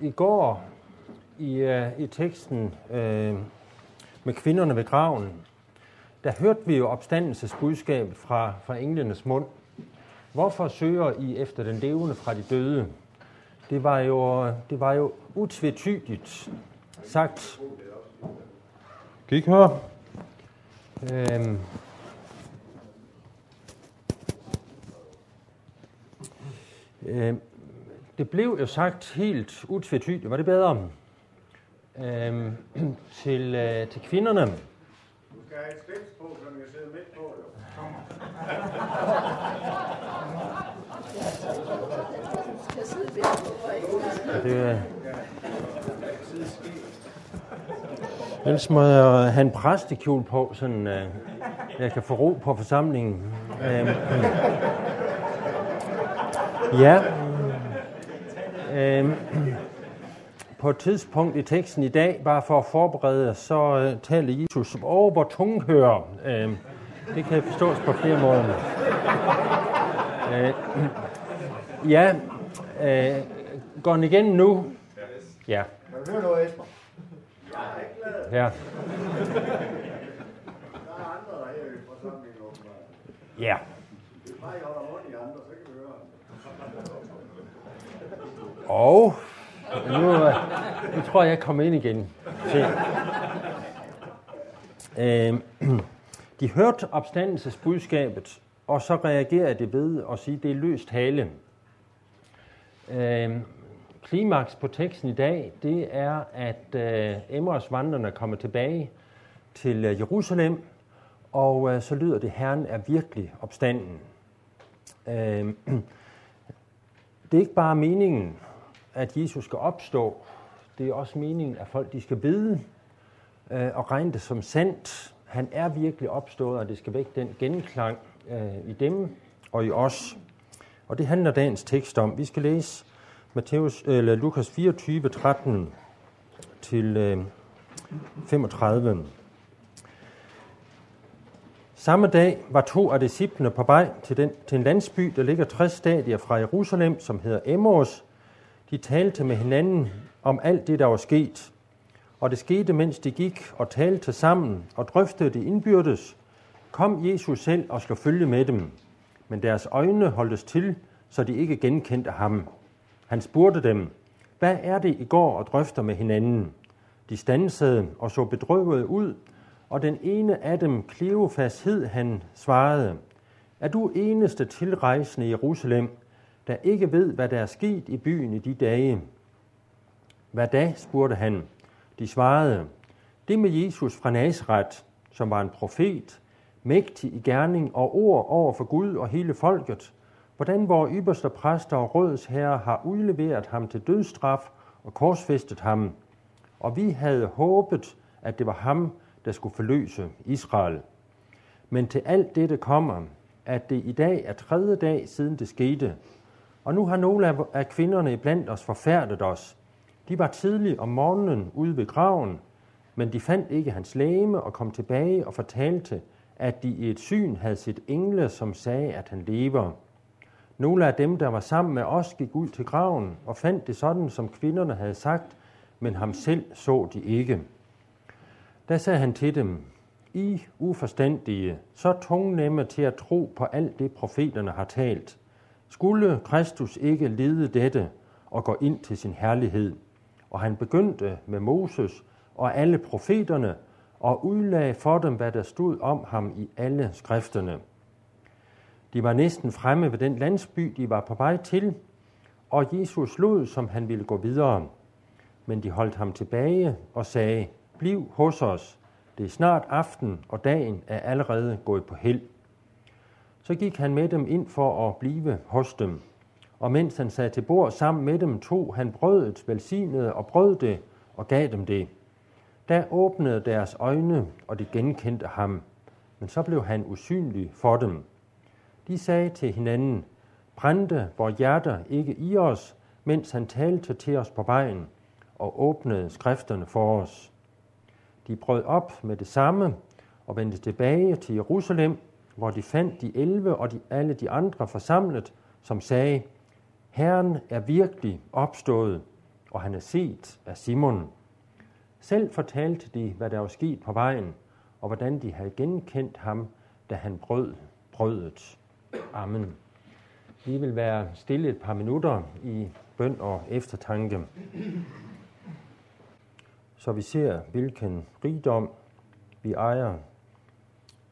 I går i, uh, i teksten uh, med kvinderne ved graven, der hørte vi jo opstandelsesbudskabet fra, fra englenes mund. Hvorfor søger I efter den levende fra de døde? Det var jo, det var jo utvetydigt sagt. Kan I ikke høre? Øhm, øhm, det blev jo sagt helt utvetydigt. Var det bedre? Øhm, til, øh, til kvinderne. Du skal have et slips på, som jeg sidder midt på, jo. Ja, det, øh, Ellers må jeg have en præstekjole på, sådan øh, jeg kan få ro på forsamlingen. Øh, ja. Øh, på et tidspunkt i teksten i dag, bare for at forberede, så øh, taler Jesus om, åh, hvor tungen hører. Øh, det kan forstås på flere måder. Øh, ja, øh, går den igen nu? Ja. Kan du høre noget, Esben? Ja. Der er andre, der er her i forsamlingen, åbenbart. Ja. Hvis bare I holder mund i andre, så kan vi høre. Og nu, øh, nu tror jeg, jeg kommer ind igen. Se. Øh, de hørte opstandelsesbudskabet, og så reagerede de ved at sige, at det er løst hale. Øh, klimaks på teksten i dag, det er, at øh, Emmaus vandrene kommer tilbage til øh, Jerusalem, og øh, så lyder det, Herren er virkelig opstanden. Øh, det er ikke bare meningen, at Jesus skal opstå. Det er også meningen, at folk de skal vide øh, og regne det som sandt. Han er virkelig opstået, og det skal vække den genklang øh, i dem og i os. Og det handler dagens tekst om. Vi skal læse Matthæus, eller Lukas 24, 13 til øh, 35. Samme dag var to af disciplene på vej til, den, til en landsby, der ligger 60 stadier fra Jerusalem, som hedder Emmaus. De talte med hinanden om alt det, der var sket. Og det skete, mens de gik og talte sammen og drøftede det indbyrdes. Kom Jesus selv og skal følge med dem. Men deres øjne holdtes til, så de ikke genkendte ham. Han spurgte dem, hvad er det, I går og drøfter med hinanden? De stansede og så bedrøvet ud, og den ene af dem, Kleofas hed han, svarede, Er du eneste tilrejsende i Jerusalem, der ikke ved, hvad der er sket i byen i de dage? Hvad da, spurgte han. De svarede, det med Jesus fra Nazareth, som var en profet, mægtig i gerning og ord over for Gud og hele folket, hvordan vores ypperste præster og rådsherre har udleveret ham til dødsstraf og korsfæstet ham. Og vi havde håbet, at det var ham, der skulle forløse Israel. Men til alt dette kommer, at det i dag er tredje dag siden det skete. Og nu har nogle af kvinderne blandt os forfærdet os. De var tidligt om morgenen ude ved graven, men de fandt ikke hans læme og kom tilbage og fortalte, at de i et syn havde set engle, som sagde, at han lever. Nogle af dem, der var sammen med os, gik ud til graven og fandt det sådan, som kvinderne havde sagt, men ham selv så de ikke. Da sagde han til dem, I uforstandige, så tungnemme til at tro på alt det, profeterne har talt. Skulle Kristus ikke lede dette og gå ind til sin herlighed? Og han begyndte med Moses og alle profeterne og udlagde for dem, hvad der stod om ham i alle skrifterne. De var næsten fremme ved den landsby, de var på vej til, og Jesus lod, som han ville gå videre. Men de holdt ham tilbage og sagde, bliv hos os. Det er snart aften, og dagen er allerede gået på held. Så gik han med dem ind for at blive hos dem. Og mens han sad til bord sammen med dem, tog han brødet, velsignede og brød det og gav dem det. Da åbnede deres øjne, og de genkendte ham. Men så blev han usynlig for dem. De sagde til hinanden, brændte vores hjerter ikke i os, mens han talte til os på vejen og åbnede skrifterne for os. De brød op med det samme og vendte tilbage til Jerusalem, hvor de fandt de elve og de, alle de andre forsamlet, som sagde, Herren er virkelig opstået, og han er set af Simon. Selv fortalte de, hvad der var sket på vejen, og hvordan de havde genkendt ham, da han brød brødet. Amen. Vi vil være stille et par minutter i bøn og eftertanke, så vi ser, hvilken rigdom vi ejer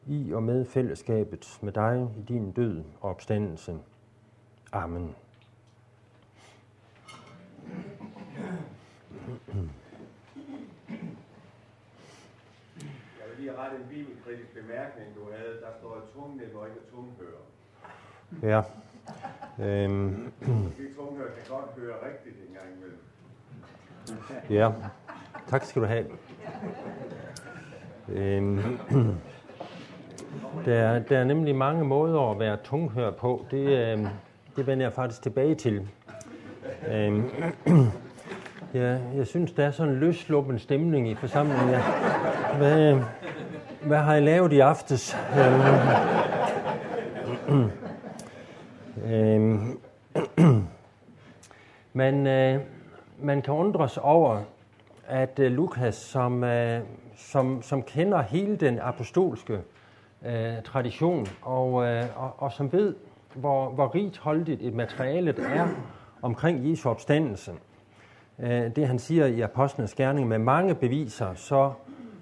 i og med fællesskabet med dig i din død og opstandelse. Amen. Jeg vil lige rette en bibelkritisk bemærkning, du havde. Der står, at tungnem og ikke tunghører. Ja. Øhm, Måske tunghører kan godt høre rigtigt en gang imellem. ja. Tak skal du have. Øhm, der, der er nemlig mange måder at være tunghør på. Det, øh, det vender jeg faktisk tilbage til. Øh, ja, jeg synes, der er sådan en løsluppen stemning i forsamlingen. Ja. Hvad, øhm, hvad har I lavet i aftes? Øh, øh, man, øh, man kan undres over, at øh, Lukas, som, øh, som, som kender hele den apostolske øh, tradition, og, øh, og, og som ved, hvor, hvor rigt holdigt et materiale er omkring Jesu opstandelse. Øh, det han siger i Apostlenes Gerning med mange beviser, så,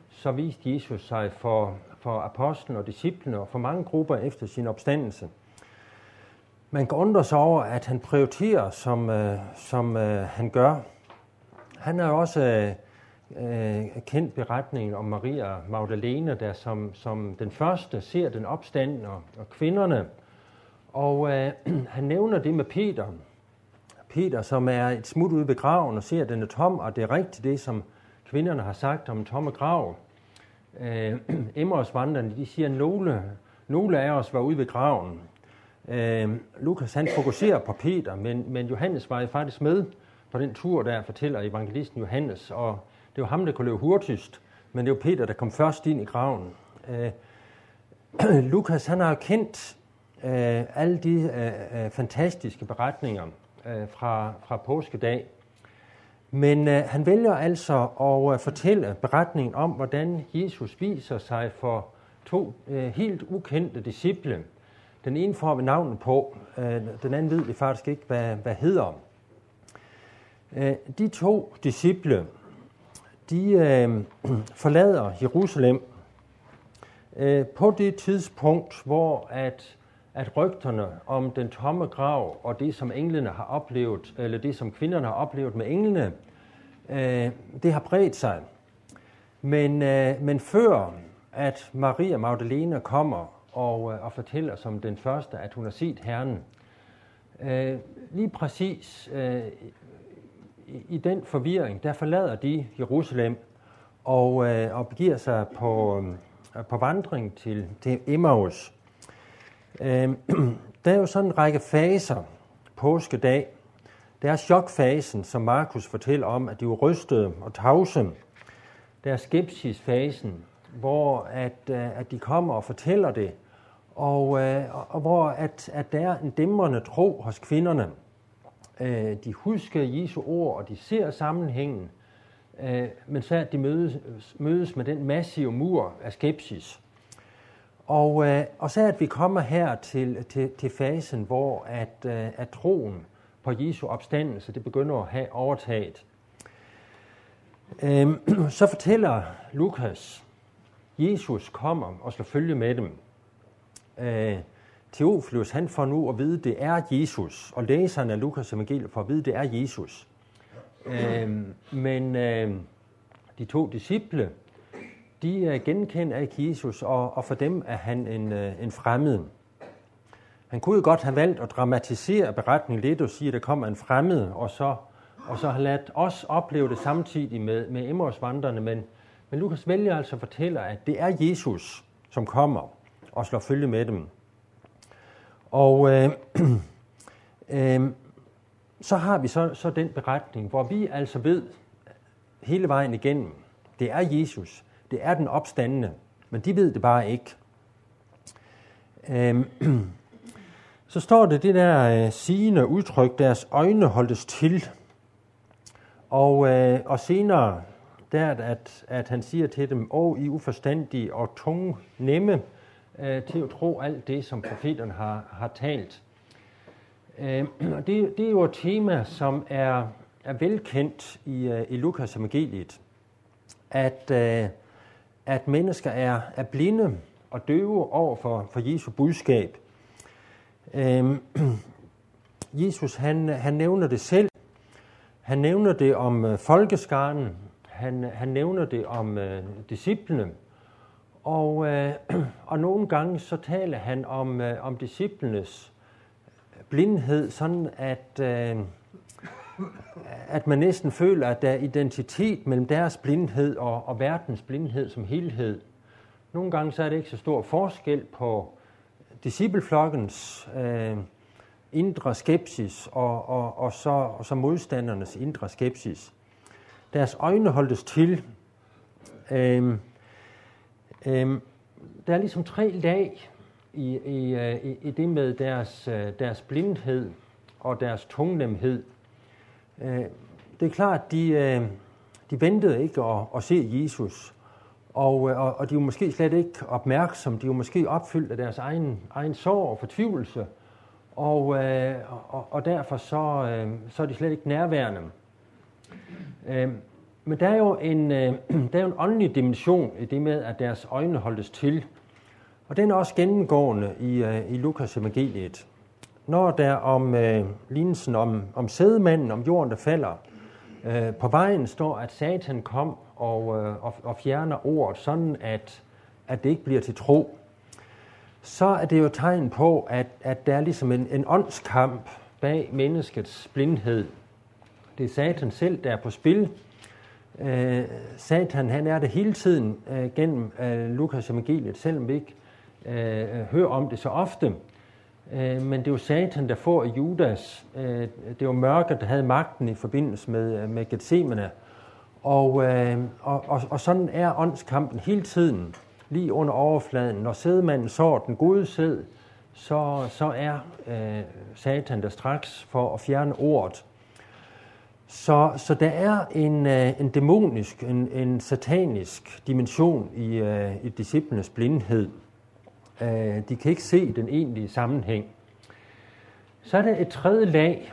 så viste Jesus sig for, for apostlen og disciplene og for mange grupper efter sin opstandelse. Man kan undre sig over, at han prioriterer, som, øh, som øh, han gør. Han har også øh, øh, kendt beretningen om Maria Magdalene, der som, som den første ser den opstand og, og kvinderne. Og øh, han nævner det med Peter. Peter, som er et smut ude ved graven og ser, at den er tom, og det er rigtigt det, som kvinderne har sagt om en tomme grav. Øh, Emmausvandrerne, de siger, at nogle, nogle af os var ude ved graven. Øh, Lukas han fokuserer på Peter, men, men Johannes var jo faktisk med på den tur, der fortæller evangelisten Johannes, og det var ham, der kunne løbe hurtigst, men det var Peter, der kom først ind i graven. Øh, Lukas han har kendt øh, alle de øh, øh, fantastiske beretninger øh, fra, fra påskedag, men øh, han vælger altså at øh, fortælle beretningen om, hvordan Jesus viser sig for to øh, helt ukendte disciple. Den ene får vi navnet på, øh, den anden ved vi faktisk ikke, hvad, hvad hedder. Øh, de to disciple, de øh, forlader Jerusalem øh, på det tidspunkt, hvor at, at rygterne om den tomme grav og det, som englene har oplevet, eller det, som kvinderne har oplevet med englene, øh, det har bredt sig. Men, øh, men før at Maria Magdalene kommer og, øh, og fortæller som den første, at hun har set Herren, øh, lige præcis øh, i, i den forvirring, der forlader de Jerusalem og, øh, og begiver sig på, øh, på vandring til, til Emmaus. Øh, der er jo sådan en række faser påskedag. Der er chokfasen, som Markus fortæller om, at de var rystede og tavse. Der er skepsisfasen, hvor at, øh, at de kommer og fortæller det, og, øh, og, og hvor at, at der er en dæmmerne tro hos kvinderne. Øh, de husker Jesu ord, og de ser sammenhængen, øh, men så at de mødes, mødes med den massive mur af skepsis. Og, øh, og så at vi kommer her til, til, til fasen, hvor at, øh, at troen på Jesu opstandelse, det begynder at have overtaget. Øh, så fortæller Lukas, Jesus kommer og slår følge med dem. Øh, Teofilus, han får nu at vide, at det er Jesus, og læseren af Lukas evangeliet får at vide, at det er Jesus. Øh, men øh, de to disciple, de er genkender ikke Jesus, og, og for dem er han en, øh, en fremmed. Han kunne jo godt have valgt at dramatisere beretningen lidt og sige, at der kommer en fremmed, og så, og så har ladt os opleve det samtidig med, med Emmausvandrerne, men, men Lukas vælger altså at fortælle, at det er Jesus, som kommer og slår følge med dem. Og øh, øh, så har vi så, så den beretning, hvor vi altså ved hele vejen igennem, det er Jesus, det er den opstandende, men de ved det bare ikke. Øh, så står det det der øh, sigende udtryk, deres øjne holdtes til. Og, øh, og senere, der at, at han siger til dem, åh, I uforstandige og tunge nemme øh, til at tro alt det, som profeterne har, har talt. Øh, og det, det er jo et tema, som er, er velkendt i, øh, i Lukas evangeliet, at, øh, at mennesker er, er blinde og døve over for, for Jesu budskab. Øh, Jesus han, han nævner det selv. Han nævner det om øh, folkeskaren. Han, han nævner det om øh, disciplene. Og, øh, og nogle gange så taler han om, øh, om disciplenes øh, blindhed, sådan at, øh, at man næsten føler, at der er identitet mellem deres blindhed og, og verdens blindhed som helhed. Nogle gange så er det ikke så stor forskel på discipleflokkens øh, indre skepsis og, og, og, så, og så modstandernes indre skepsis. Deres øjne holdtes til. Øh, øhm, der er ligesom tre lag i, i, øh, i, i det med deres, øh, deres blindhed og deres tungnemhed. Øh, det er klart, de, øh, de ventede ikke at, at se Jesus, og, og, og de var måske slet ikke opmærksomme, de var måske opfyldt af deres egen, egen sorg og fortvivlelse, og, øh, og, og derfor så, øh, så er de slet ikke nærværende. Øhm, men der er jo en, øh, der er jo en åndelig dimension i det med, at deres øjne holdes til. Og den er også gennemgående i, øh, i Lukas evangeliet. Når der om øh, lignelsen om, om sædemanden, om jorden, der falder, øh, på vejen står, at Satan kom og, øh, og, og fjerner ordet, sådan at, at det ikke bliver til tro så er det jo tegn på, at, at der er ligesom en, en åndskamp bag menneskets blindhed. Det er Satan selv, der er på spil. Øh, Satan han er det hele tiden øh, gennem øh, Lukas evangeliet, selvom vi ikke øh, øh, hører om det så ofte. Øh, men det er jo Satan, der får Judas. Øh, det var mørket, der havde magten i forbindelse med, øh, med Gethsemane. Og, øh, og, og, og sådan er åndskampen hele tiden lige under overfladen. Når sædmanden så den gode sæd, så, så er øh, Satan der straks for at fjerne ordet. Så, så der er en, øh, en dæmonisk, en, en satanisk dimension i, øh, i disciplenes blindhed. Øh, de kan ikke se den egentlige sammenhæng. Så er der et tredje lag,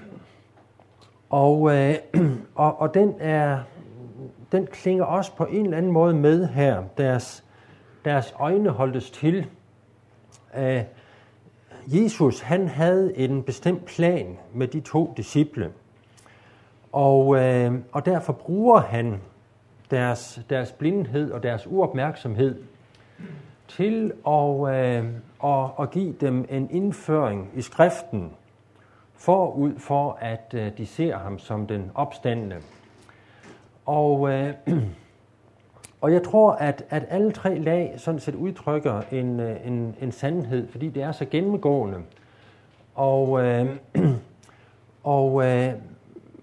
og, øh, og, og den, er, den klinger også på en eller anden måde med her. Deres, deres øjne holdtes til. Uh, Jesus han havde en bestemt plan med de to disciple, og, øh, og derfor bruger han deres, deres blindhed og deres uopmærksomhed til at, øh, at, at give dem en indføring i skriften, forud for at øh, de ser ham som den opstandende. Og øh, Og jeg tror, at, at alle tre lag sådan set udtrykker en, øh, en, en sandhed, fordi det er så gennemgående. Og, øh, og, øh,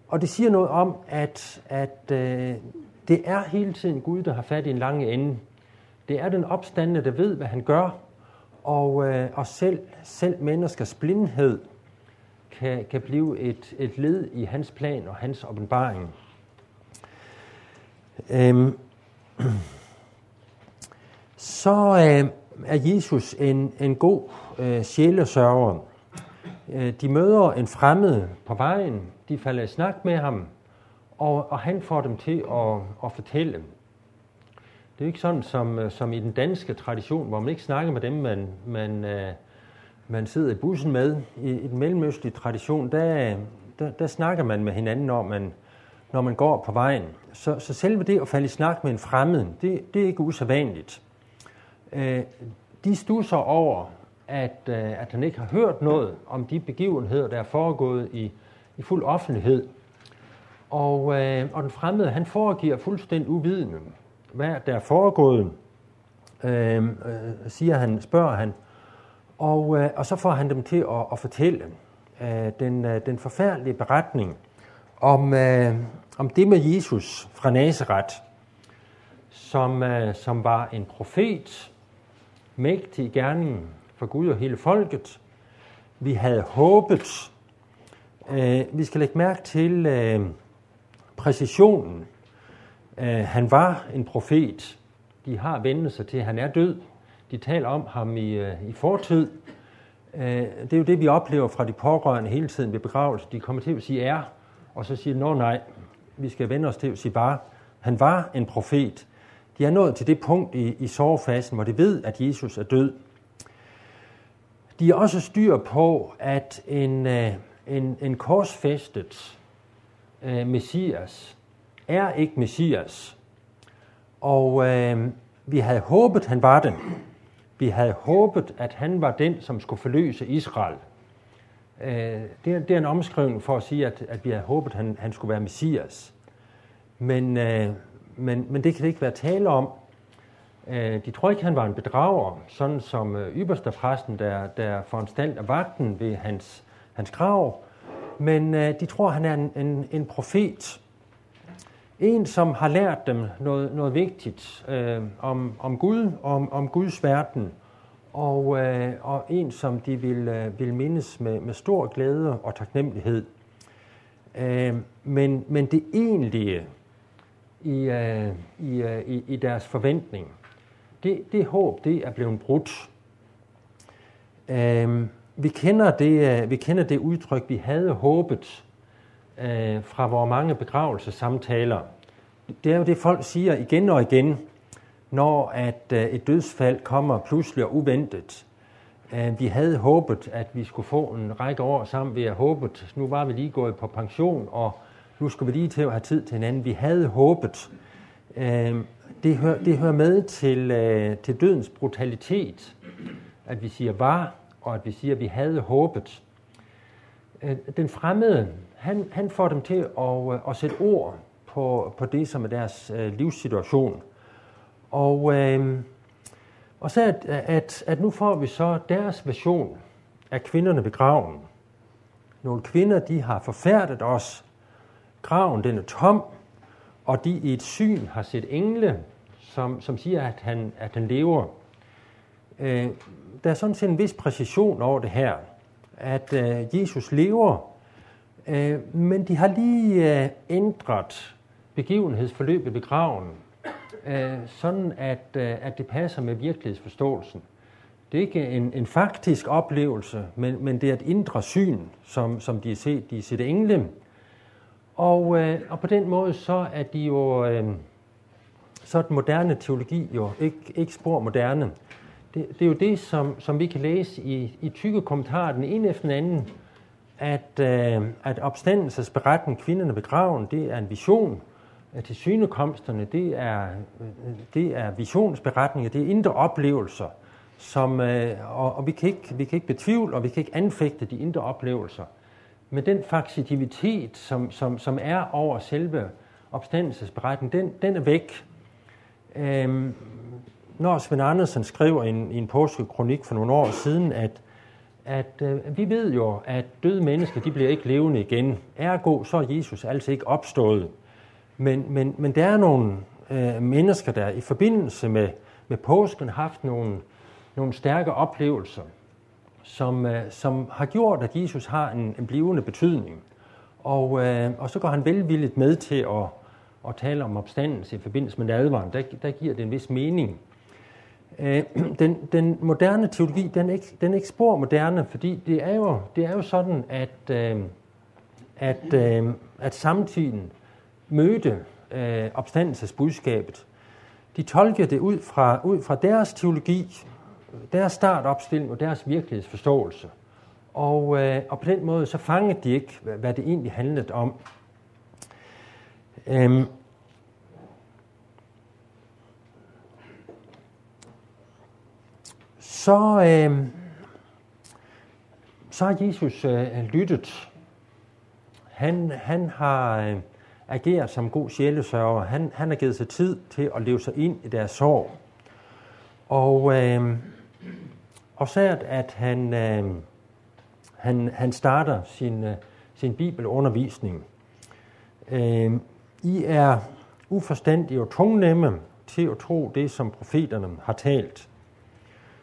og det siger noget om, at, at øh, det er hele tiden Gud, der har fat i en lang ende. Det er den opstandende, der ved, hvad han gør, og, øh, og selv, selv menneskers blindhed kan, kan blive et, et led i hans plan og hans åbenbaring. Øhm, så øh, er Jesus en, en god øh, sjælesørger. Øh, de møder en fremmed på vejen, de falder i snak med ham, og, og han får dem til at, at fortælle. Det er ikke sådan som, øh, som i den danske tradition, hvor man ikke snakker med dem, man, man, øh, man sidder i bussen med. I, i den mellemøstlige tradition, der, der, der snakker man med hinanden, når man, når man går på vejen. Så, så selve det at falde i snak med en fremmed, det, det er ikke usædvanligt. Øh, de stusser over, at, øh, at han ikke har hørt noget om de begivenheder, der er foregået i, i fuld offentlighed. Og, øh, og den fremmede, han foregiver fuldstændig uvidende, hvad der er foregået, øh, øh, siger han, spørger han. Og, øh, og så får han dem til at, at fortælle øh, den, øh, den forfærdelige beretning om, øh, om det med Jesus fra Nazareth, som, øh, som var en profet, mægtig i gerningen for Gud og hele folket. Vi havde håbet. Øh, vi skal lægge mærke til øh, præcisionen. Øh, han var en profet. De har vendt sig til, at han er død. De taler om ham i, øh, i fortid. Øh, det er jo det, vi oplever fra de pårørende hele tiden ved begravelse. De kommer til at sige er, og så siger de, nej, vi skal vende os til at sige bare, han var en profet. De er nået til det punkt i, i sorgfasen, hvor de ved, at Jesus er død. De er også styr på, at en, øh, en, en korsfæstet øh, messias er ikke messias. Og øh, vi havde håbet, han var den. Vi havde håbet, at han var den, som skulle forløse Israel. Øh, det, er, det er en omskrivning for at sige, at, at vi havde håbet, at han, han skulle være messias. Men, øh, men, men det kan det ikke være tale om. Øh, de tror ikke, han var en bedrager, sådan som øh, ypperste præsten, der, der foranstalter vagten ved hans, hans grav. Men øh, de tror, han er en, en, en profet. En, som har lært dem noget, noget vigtigt øh, om, om Gud, om, om Guds verden. Og, øh, og en, som de vil, øh, vil mindes med, med stor glæde og taknemmelighed. Øh, men, men det egentlige i, øh, i, øh, i, i deres forventning, det, det håb, det er blevet brudt. Øh, vi, kender det, øh, vi kender det udtryk, vi havde håbet øh, fra vores mange begravelsesamtaler. Det er jo det, folk siger igen og igen, når at øh, et dødsfald kommer pludselig og uventet. Øh, vi havde håbet, at vi skulle få en række år sammen. Vi havde håbet, nu var vi lige gået på pension, og nu skulle vi lige til at have tid til hinanden. Vi havde håbet. Øh, det, hører, det hører med til, øh, til dødens brutalitet, at vi siger var, og at vi siger, at vi havde håbet. Øh, den fremmede, han, han får dem til at, øh, at sætte ord på, på det, som er deres øh, livssituation. Og, øh, og så at, at, at nu får vi så deres version af kvinderne ved graven. Nogle kvinder, de har forfærdet os. Graven, den er tom, og de i et syn har set engle, som, som siger, at han, at han lever. Øh, der er sådan set en vis præcision over det her, at øh, Jesus lever, øh, men de har lige øh, ændret begivenhedsforløbet ved graven, øh, sådan at, øh, at det passer med virkelighedsforståelsen. Det er ikke en, en faktisk oplevelse, men, men det er et indre syn, som, som de har set. De har set engle, og, øh, og på den måde så er de jo, øh, så er den moderne teologi jo ikke, ikke spor moderne. Det, det er jo det, som, som vi kan læse i, i tykke kommentarer, den ene efter den anden, at, øh, at opstandelsesberetningen, kvinderne ved graven, det er en vision. At til synekomsterne, det er, øh, det er visionsberetninger, det er indre oplevelser, som, øh, og, og vi, kan ikke, vi kan ikke betvivle, og vi kan ikke anfægte de indre oplevelser. Men den faksitivitet, som, som, som er over selve opstandelsesberetningen, den, den er væk. Øhm, når Svend Andersen skriver i en, i en påskekronik for nogle år siden, at, at øh, vi ved jo, at døde mennesker, de bliver ikke levende igen. Ergo, så er Jesus altså ikke opstået. Men, men, men der er nogle øh, mennesker, der i forbindelse med, med påsken har haft nogle, nogle stærke oplevelser, som, øh, som har gjort, at Jesus har en, en blivende betydning. Og, øh, og så går han velvilligt med til at, at tale om opstandelse i forbindelse med nadvaren. Der, der giver det en vis mening. Øh, den, den moderne teologi, den er, ikke, den er ikke spor moderne, fordi det er jo, det er jo sådan, at, øh, at, øh, at samtiden mødte øh, opstandelsesbudskabet. De tolker det ud fra, ud fra deres teologi, deres startopstilling og deres virkelighedsforståelse. Og, øh, og på den måde så fangede de ikke, hvad, hvad det egentlig handlede om. Øhm, så, øh, så har Jesus øh, lyttet. Han, han har øh, ageret som god sjælesørger. Han, han har givet sig tid til at leve sig ind i deres sorg. Og, øh, og så at han, øh, han, han starter sin, øh, sin bibelundervisning. Øh, I er uforstandige og tungnemme til at tro det, som profeterne har talt.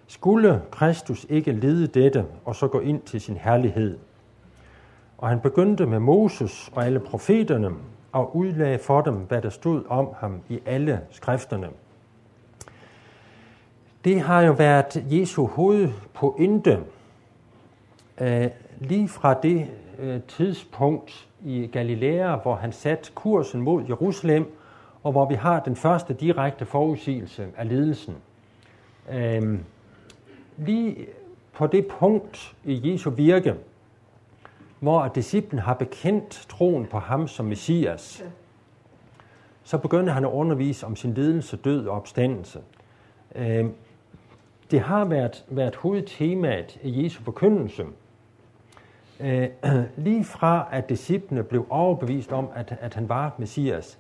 Skulle Kristus ikke lide dette og så gå ind til sin herlighed? Og han begyndte med Moses og alle profeterne og udlagde for dem, hvad der stod om ham i alle skrifterne. Det har jo været Jesu hovedpointe øh, lige fra det øh, tidspunkt i Galilea, hvor han satte kursen mod Jerusalem, og hvor vi har den første direkte forudsigelse af lidelsen. Øh, lige på det punkt i Jesu virke, hvor disciplen har bekendt troen på ham som Messias, så begynder han at undervise om sin lidelse, død og opstandelse. Det har været, været hovedtemaet i Jesu forkyndelse. Øh, lige fra at disciplene blev overbevist om, at, at han var Messias.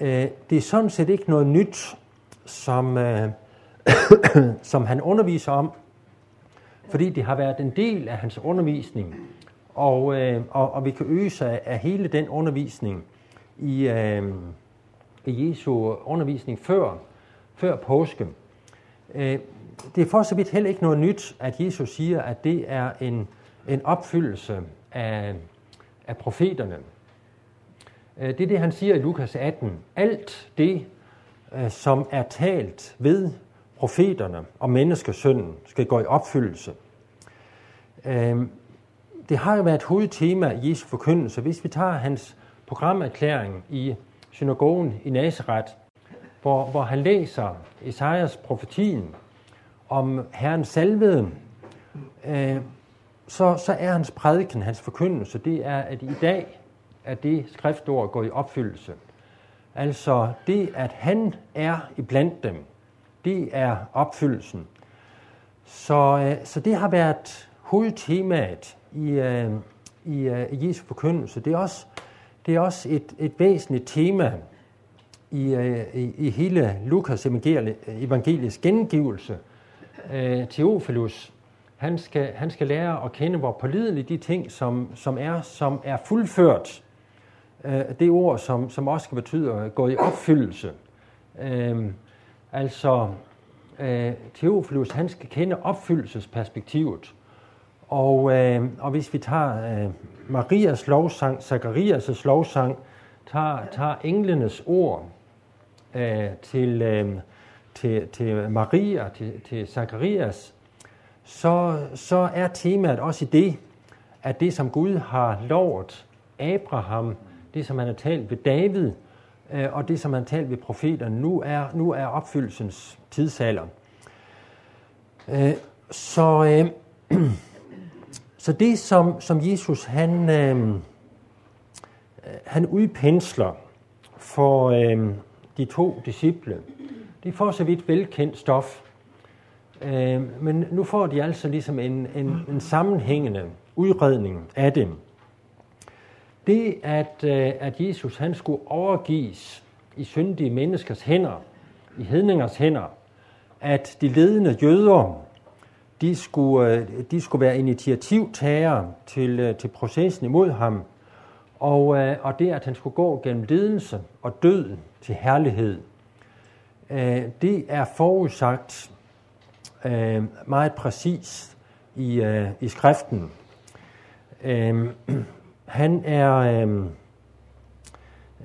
Øh, det er sådan set ikke noget nyt, som, øh, som han underviser om, fordi det har været en del af hans undervisning, og, øh, og, og vi kan øge sig af hele den undervisning i, øh, i Jesu undervisning før, før påsken. Øh, det er for så vidt heller ikke noget nyt, at Jesus siger, at det er en, en opfyldelse af, af profeterne. Øh, det er det, han siger i Lukas 18. Alt det, øh, som er talt ved profeterne og menneskesønnen, skal gå i opfyldelse. Det har jo været et hovedtema i Jesu forkyndelse. Hvis vi tager hans programerklæring i synagogen i Nazareth, hvor, hvor han læser Esajas profetien om Herren salvede, øh, så, så er hans prædiken, hans forkyndelse, det er, at i dag er det skriftord gået i opfyldelse. Altså det, at han er i blandt dem, det er opfyldelsen. Så, øh, så det har været hovedtemaet i, øh, i, øh, i Jesu forkyndelse. Det er også, det er også et, et væsentligt tema i, øh, i, i hele Lukas evangelisk gengivelse. Øh, Theophilus, han skal, han skal lære at kende, hvor pålidelige de ting, som, som, er, som er fuldført. Øh, det ord, som, som også skal betyde at gå i opfyldelse. Øh, altså, øh, Theophilus, han skal kende opfyldelsesperspektivet. Og, øh, og hvis vi tager øh, Marias lovsang, Zacharias' lovsang, tager, tager englenes ord, øh, til, øh, til, til Maria, til, til Zacharias, så, så er temaet også i det, at det, som Gud har lovet Abraham, det, som han har talt ved David, øh, og det, som han har talt ved profeterne, nu er, nu er opfyldelsens tidsalder. Øh, så, øh, så det, som, som Jesus han, øh, øh han udpensler for, øh, de to disciple. De får så vidt velkendt stof, øh, men nu får de altså ligesom en, en, en sammenhængende udredning af dem. Det, at, øh, at Jesus han skulle overgives i syndige menneskers hænder, i hedningers hænder, at de ledende jøder, de skulle, øh, de skulle være initiativtagere til, øh, til processen imod ham, og, øh, og det, at han skulle gå gennem lidelse og død til herlighed, øh, det er forudsagt øh, meget præcis i, øh, i skriften. Øh, han er øh,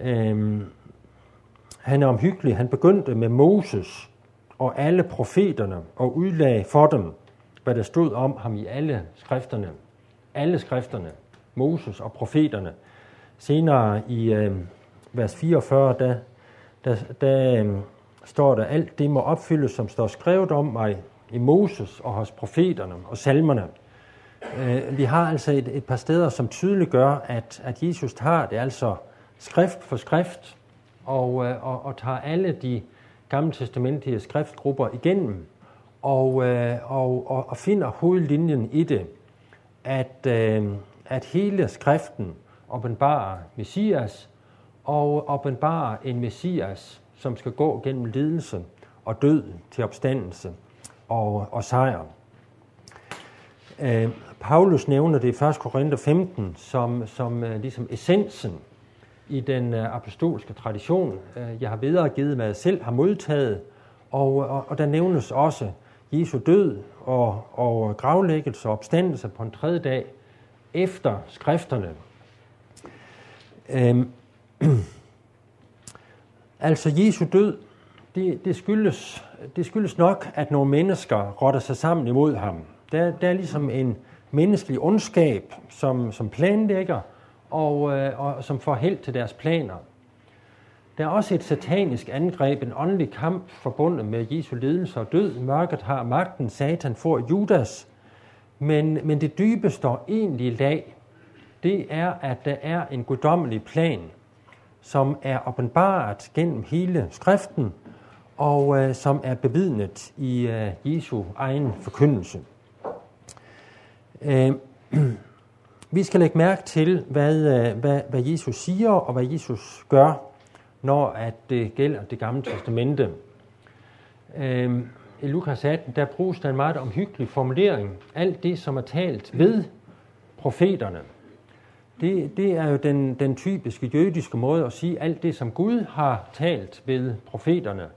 øh, han er omhyggelig. Han begyndte med Moses og alle profeterne og udlagde for dem, hvad der stod om ham i alle skrifterne. Alle skrifterne, Moses og profeterne. Senere i øh, vers 44, der, der, der øh, står der, alt det må opfyldes, som står skrevet om mig i Moses og hos profeterne og salmerne. Øh, vi har altså et, et par steder, som tydeligt gør, at, at Jesus tager det altså skrift for skrift og, øh, og, og tager alle de gamle testamentlige skriftgrupper igennem og, øh, og, og, og finder hovedlinjen i det, at, øh, at hele skriften åbenbare Messias og åbenbare en Messias, som skal gå gennem lidelse og død til opstandelse og, og sejr. Øh, Paulus nævner det i 1. Korinther 15 som, som uh, ligesom essensen i den uh, apostolske tradition. Uh, jeg har videregivet, hvad jeg selv har modtaget, og, og, og der nævnes også Jesu død og, og gravlæggelse og opstandelse på en tredje dag efter skrifterne. Øhm, altså Jesu død, det, det, skyldes, det skyldes nok, at nogle mennesker rotter sig sammen imod ham. Der, der er ligesom en menneskelig ondskab, som, som planlægger, og, øh, og som får held til deres planer. Der er også et satanisk angreb, en åndelig kamp forbundet med Jesu lidelse og død. Mørket har magten, Satan får Judas. Men, men det dybeste egentlig i lag, det er, at der er en guddommelig plan, som er åbenbart gennem hele skriften, og øh, som er bevidnet i øh, Jesu egen forkyndelse. Øh, vi skal lægge mærke til, hvad, øh, hvad, hvad Jesus siger og hvad Jesus gør, når at det gælder det gamle testamente. Øh, I Lukas 18, der bruges der en meget omhyggelig formulering. Alt det, som er talt ved profeterne. Det, det er jo den, den typiske jødiske måde at sige alt det, som Gud har talt ved profeterne.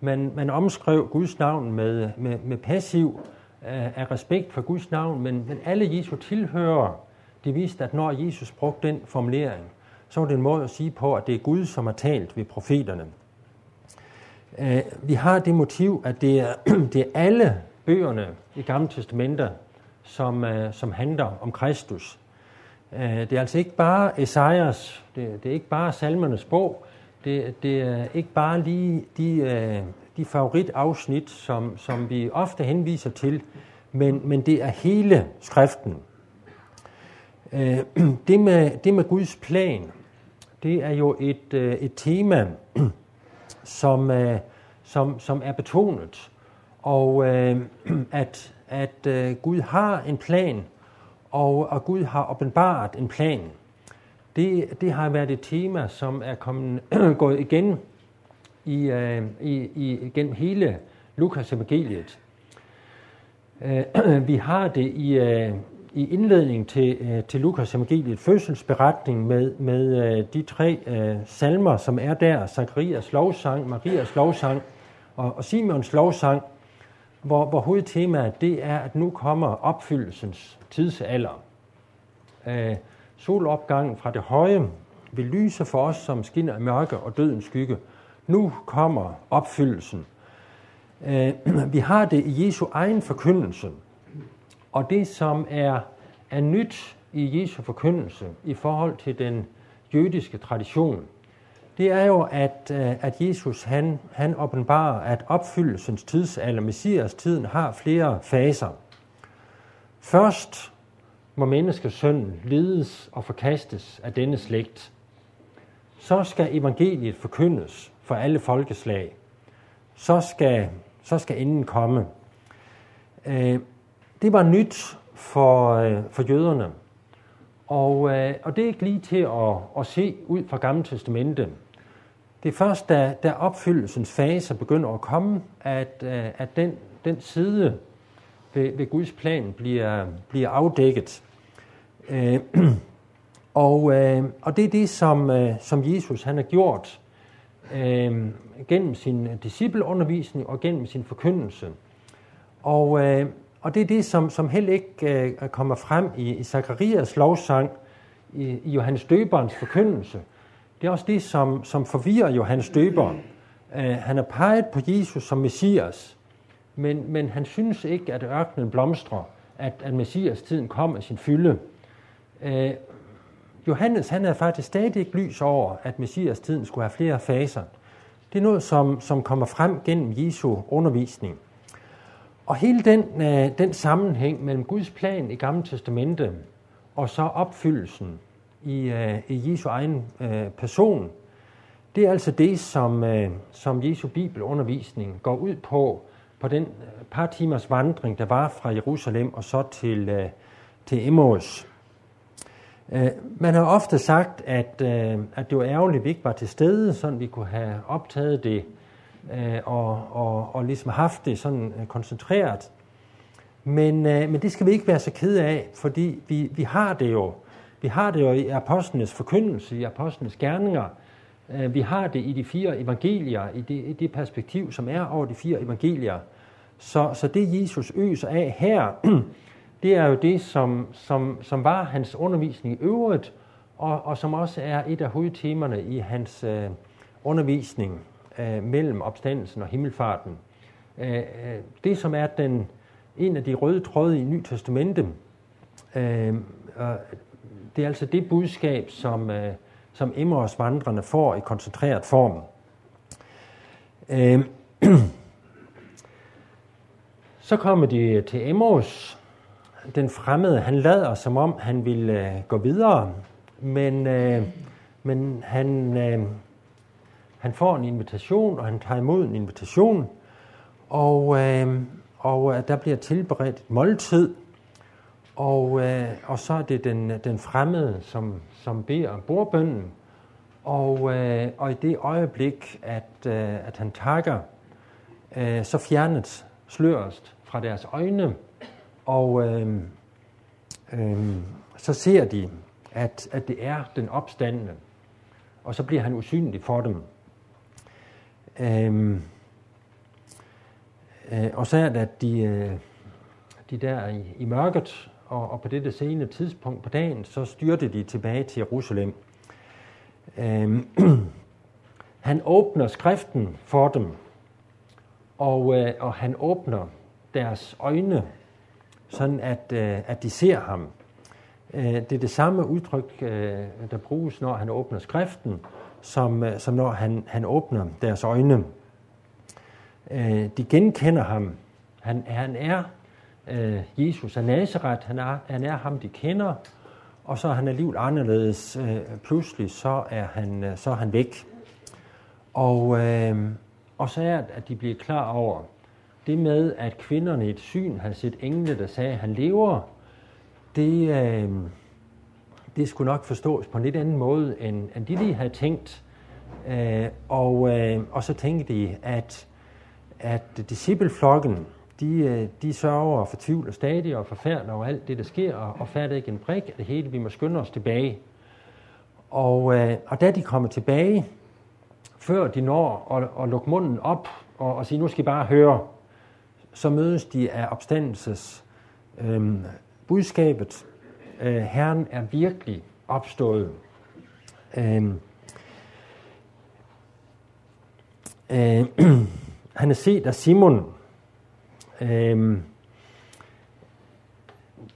Man, man omskrev Guds navn med, med, med passiv af, af respekt for Guds navn, men, men alle Jesu tilhører, de viste, at når Jesus brugte den formulering, så var det en måde at sige på, at det er Gud, som har talt ved profeterne. Uh, vi har det motiv, at det er, det er alle bøgerne i Gamle Testamenter, som, øh, som handler om Kristus. Øh, det er altså ikke bare Esajas, det, det er ikke bare salmernes bog, det, det er ikke bare lige de, øh, de favoritafsnit, som, som vi ofte henviser til, men, men det er hele skriften. Øh, det med, det med Guds plan, det er jo et, et tema, som, som, som er betonet. Og at, at Gud har en plan, og, og Gud har åbenbart en plan. Det, det har været et tema, som er kommet, gået igen i, øh, i, i, gennem hele Lukas evangeliet. Øh, vi har det i, øh, i indledning til, øh, til Lukas evangeliet, fødselsberetning med, med øh, de tre øh, salmer, som er der, Zacharias lovsang, Marias lovsang og, og Simons lovsang, hvor, hvor hovedtemaet det er, at nu kommer opfyldelsens tidsalder. Øh, solopgangen fra det høje vil lyse for os, som skinner af mørke og dødens skygge. Nu kommer opfyldelsen. Øh, vi har det i Jesu egen forkyndelse, og det, som er, er nyt i Jesu forkyndelse i forhold til den jødiske tradition, det er jo, at, øh, at Jesus han, han åbenbarer, at opfyldelsens tidsalder, Messias tiden, har flere faser. Først må menneskesønnen lides og forkastes af denne slægt. Så skal evangeliet forkyndes for alle folkeslag. Så skal, så skal enden komme. Øh, det var nyt for, øh, for jøderne. Og, øh, og det er ikke lige til at, at se ud fra Gamle Testamente. Det er først, da, da opfyldelsens fase begynder at komme, at, øh, at den, den side ved, ved Guds plan bliver, bliver afdækket. Øh, og, øh, og det er det, som, som Jesus han har gjort øh, gennem sin discipleundervisning og gennem sin forkyndelse. Og, øh, og det er det, som, som heller ikke øh, kommer frem i, i Zakarias lovsang, i, i Johannes Døberens forkyndelse. Det er også det, som, som forvirrer Johannes Døberen. Øh, han er peget på Jesus som Messias, men, men han synes ikke, at ørkenen blomstrer, at, at Messias tiden kom af sin fylde. Øh, Johannes han er faktisk stadig ikke lys over, at Messias tiden skulle have flere faser. Det er noget, som, som kommer frem gennem Jesu undervisning. Og hele den, øh, den sammenhæng mellem Guds plan i Gamle Testamente og så opfyldelsen i, øh, i Jesu egen øh, person, det er altså det, som, øh, som Jesu bibelundervisning går ud på, på den øh, par timers vandring, der var fra Jerusalem og så til, øh, til Emmaus. Øh, man har ofte sagt, at, øh, at det var ærgerligt, at vi ikke var til stede, så vi kunne have optaget det øh, og, og, og ligesom haft det sådan øh, koncentreret. Men, øh, men det skal vi ikke være så kede af, fordi vi, vi har det jo. Vi har det jo i apostlenes forkyndelse, i apostlenes gerninger. Øh, vi har det i de fire evangelier, i det, i det perspektiv, som er over de fire evangelier. Så, så det Jesus øser af her, det er jo det, som, som, som var hans undervisning i øvrigt, og, og som også er et af hovedtemerne i hans øh, undervisning øh, mellem opstandelsen og himmelfarten. Øh, øh, det, som er den, en af de røde tråde i Ny Testamente, øh, det er altså det budskab, som, øh, som Emmaus vandrene får i koncentreret form. Øh, så kommer de til Emmaus. Den fremmede, han lader som om, han vil øh, gå videre, men, øh, men han, øh, han får en invitation, og han tager imod en invitation, og, øh, og øh, der bliver tilberedt et måltid, og, øh, og så er det den, den fremmede, som, som beder bordbønden, og, øh, og i det øjeblik, at, øh, at han takker, øh, så fjernes sløret fra deres øjne, og øh, øh, så ser de, at, at det er den opstandende, og så bliver han usynlig for dem. Øh, øh, og så er det, at de, øh, de der i, i mørket, og, og på dette sene tidspunkt på dagen, så styrte de tilbage til Jerusalem. Øh, han åbner skriften for dem, og, øh, og han åbner deres øjne, sådan at, øh, at de ser ham. Øh, det er det samme udtryk, øh, der bruges, når han åbner skriften, som, øh, som når han, han åbner deres øjne. Øh, de genkender ham. Han, han er øh, Jesus af Nazareth. Han er, han er ham, de kender, og så er han alligevel anderledes. Øh, pludselig så er han, øh, så er han væk. Og, øh, og så er det, at de bliver klar over, det med, at kvinderne i et syn har set engle, der sagde, at han lever, det, øh, det skulle nok forstås på en lidt anden måde, end, end de lige havde tænkt. Øh, og, øh, og så tænkte de, at, at discipleflokken, de, øh, de sørger og fortvivler stadig og forfærder over alt det, der sker, og, og fatter ikke en brik af det hele. Vi må skynde os tilbage. Og, øh, og da de kommer tilbage, før de når at, at lukke munden op og, og sige, nu skal I bare høre, så mødes de af opstandelses øh, budskabet. Øh, Herren er virkelig opstået. Øhm. Øh, øh, han er set af Simon. Øh,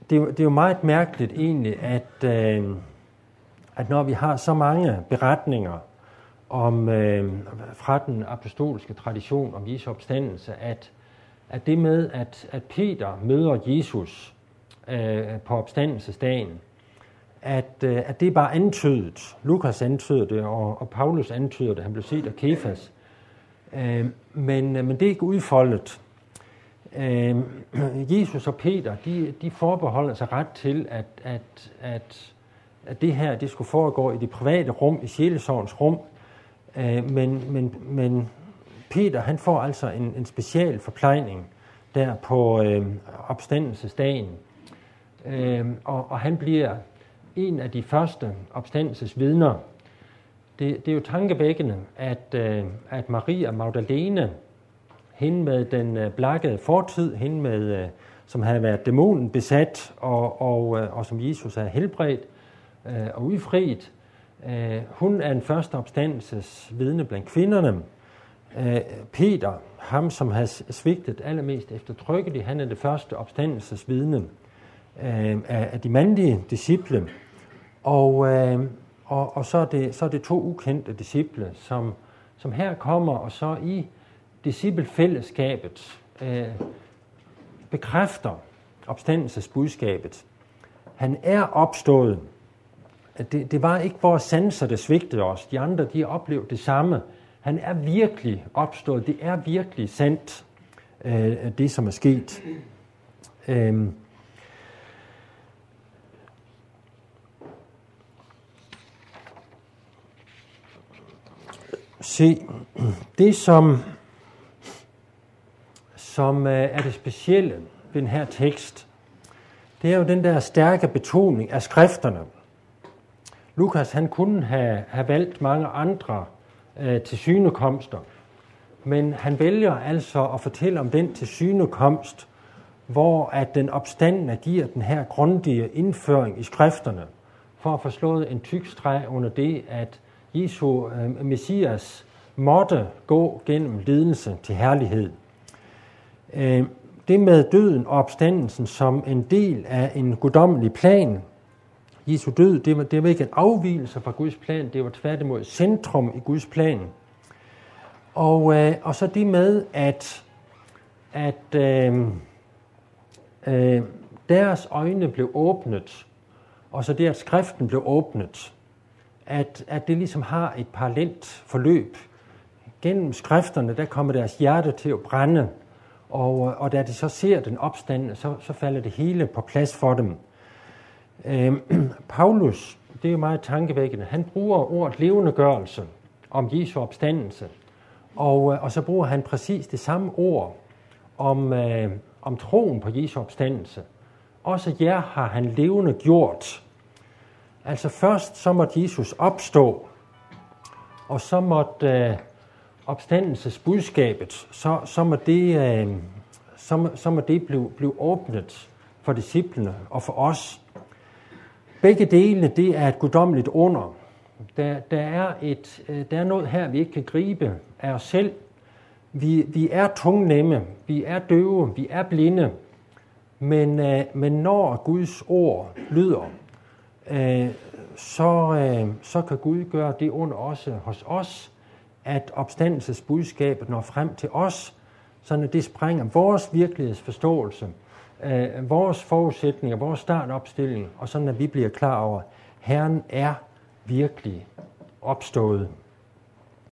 det, det er jo meget mærkeligt egentlig, at, øh, at når vi har så mange beretninger om øh, fra den apostolske tradition om Jesu opstandelse, at at det med, at, at Peter møder Jesus øh, på opstandelsesdagen, at, øh, at det er bare antydet. Lukas antyder det, og, og Paulus antyder det. Han blev set af Kefas. Øh, men, øh, men det er ikke udfoldet. Øh, Jesus og Peter, de, de forbeholder sig ret til, at, at, at, at det her det skulle foregå i det private rum, i sjælesovens rum. Øh, men, men, men Peter han får altså en, en special forplejning der på øh, opstandelsesdagen. Øh, og, og han bliver en af de første opstandelsesvidner. Det, det er jo tankevækkende, at, øh, at Maria Magdalene, hende med den øh, blakkede fortid, hende med, øh, som havde været dæmonen besat, og, og, øh, og som Jesus havde helbredt øh, og udfriet, øh, hun er en første opstandelsesvidne blandt kvinderne. Øh, Peter, ham som har svigtet allermest eftertrykkeligt, han er det første opstandelsesvidne øh, af de mandlige disciple. Og, øh, og, og så, er det, så er det to ukendte disciple, som, som her kommer og så i disciplefællesskabet øh, bekræfter opstandelsesbudskabet. Han er opstået. Det, det var ikke vores sanser, der svigtede os. De andre, de oplevede det samme. Han er virkelig opstået. Det er virkelig sandt, øh, det som er sket. Øh, Se, det som, som øh, er det specielle ved den her tekst, det er jo den der stærke betoning af skrifterne. Lukas han kunne have, have valgt mange andre øh, til synekomster. Men han vælger altså at fortælle om den til synekomst, hvor at den opstandende giver den her grundige indføring i skrifterne, for at få slået en tyk streg under det, at Jesu øh, Messias måtte gå gennem lidelse til herlighed. Øh, det med døden og opstandelsen som en del af en guddommelig plan. Jesu død, det var, det var ikke en afvielse fra Guds plan, det var tværtimod centrum i Guds plan. Og, øh, og så det med, at, at øh, øh, deres øjne blev åbnet, og så det, at skriften blev åbnet, at, at det ligesom har et parallelt forløb. Gennem skrifterne, der kommer deres hjerte til at brænde, og, øh, og da de så ser den opstand, så, så falder det hele på plads for dem. Øh, Paulus, det er jo meget tankevækkende, han bruger ordet levendegørelse om Jesu opstandelse, og, øh, og så bruger han præcis det samme ord om, øh, om troen på Jesu opstandelse. Også jer har han levende gjort. Altså først så måtte Jesus opstå, og så måtte øh, opstandelsesbudskabet, så, så må det, øh, så, må, så må det blive, blive åbnet for disciplene og for os. Begge dele, det er et guddommeligt under. Der, der, er et, øh, der er noget her, vi ikke kan gribe af os selv. Vi, vi er tungnemme, vi er døve, vi er blinde, men, øh, men når Guds ord lyder, øh, så, øh, så kan Gud gøre det under også hos os, at opstandelsesbudskabet når frem til os, så det sprænger vores virkelighedsforståelse, øh, vores forudsætninger, vores startopstilling, og sådan at vi bliver klar over, at Herren er virkelig opstået.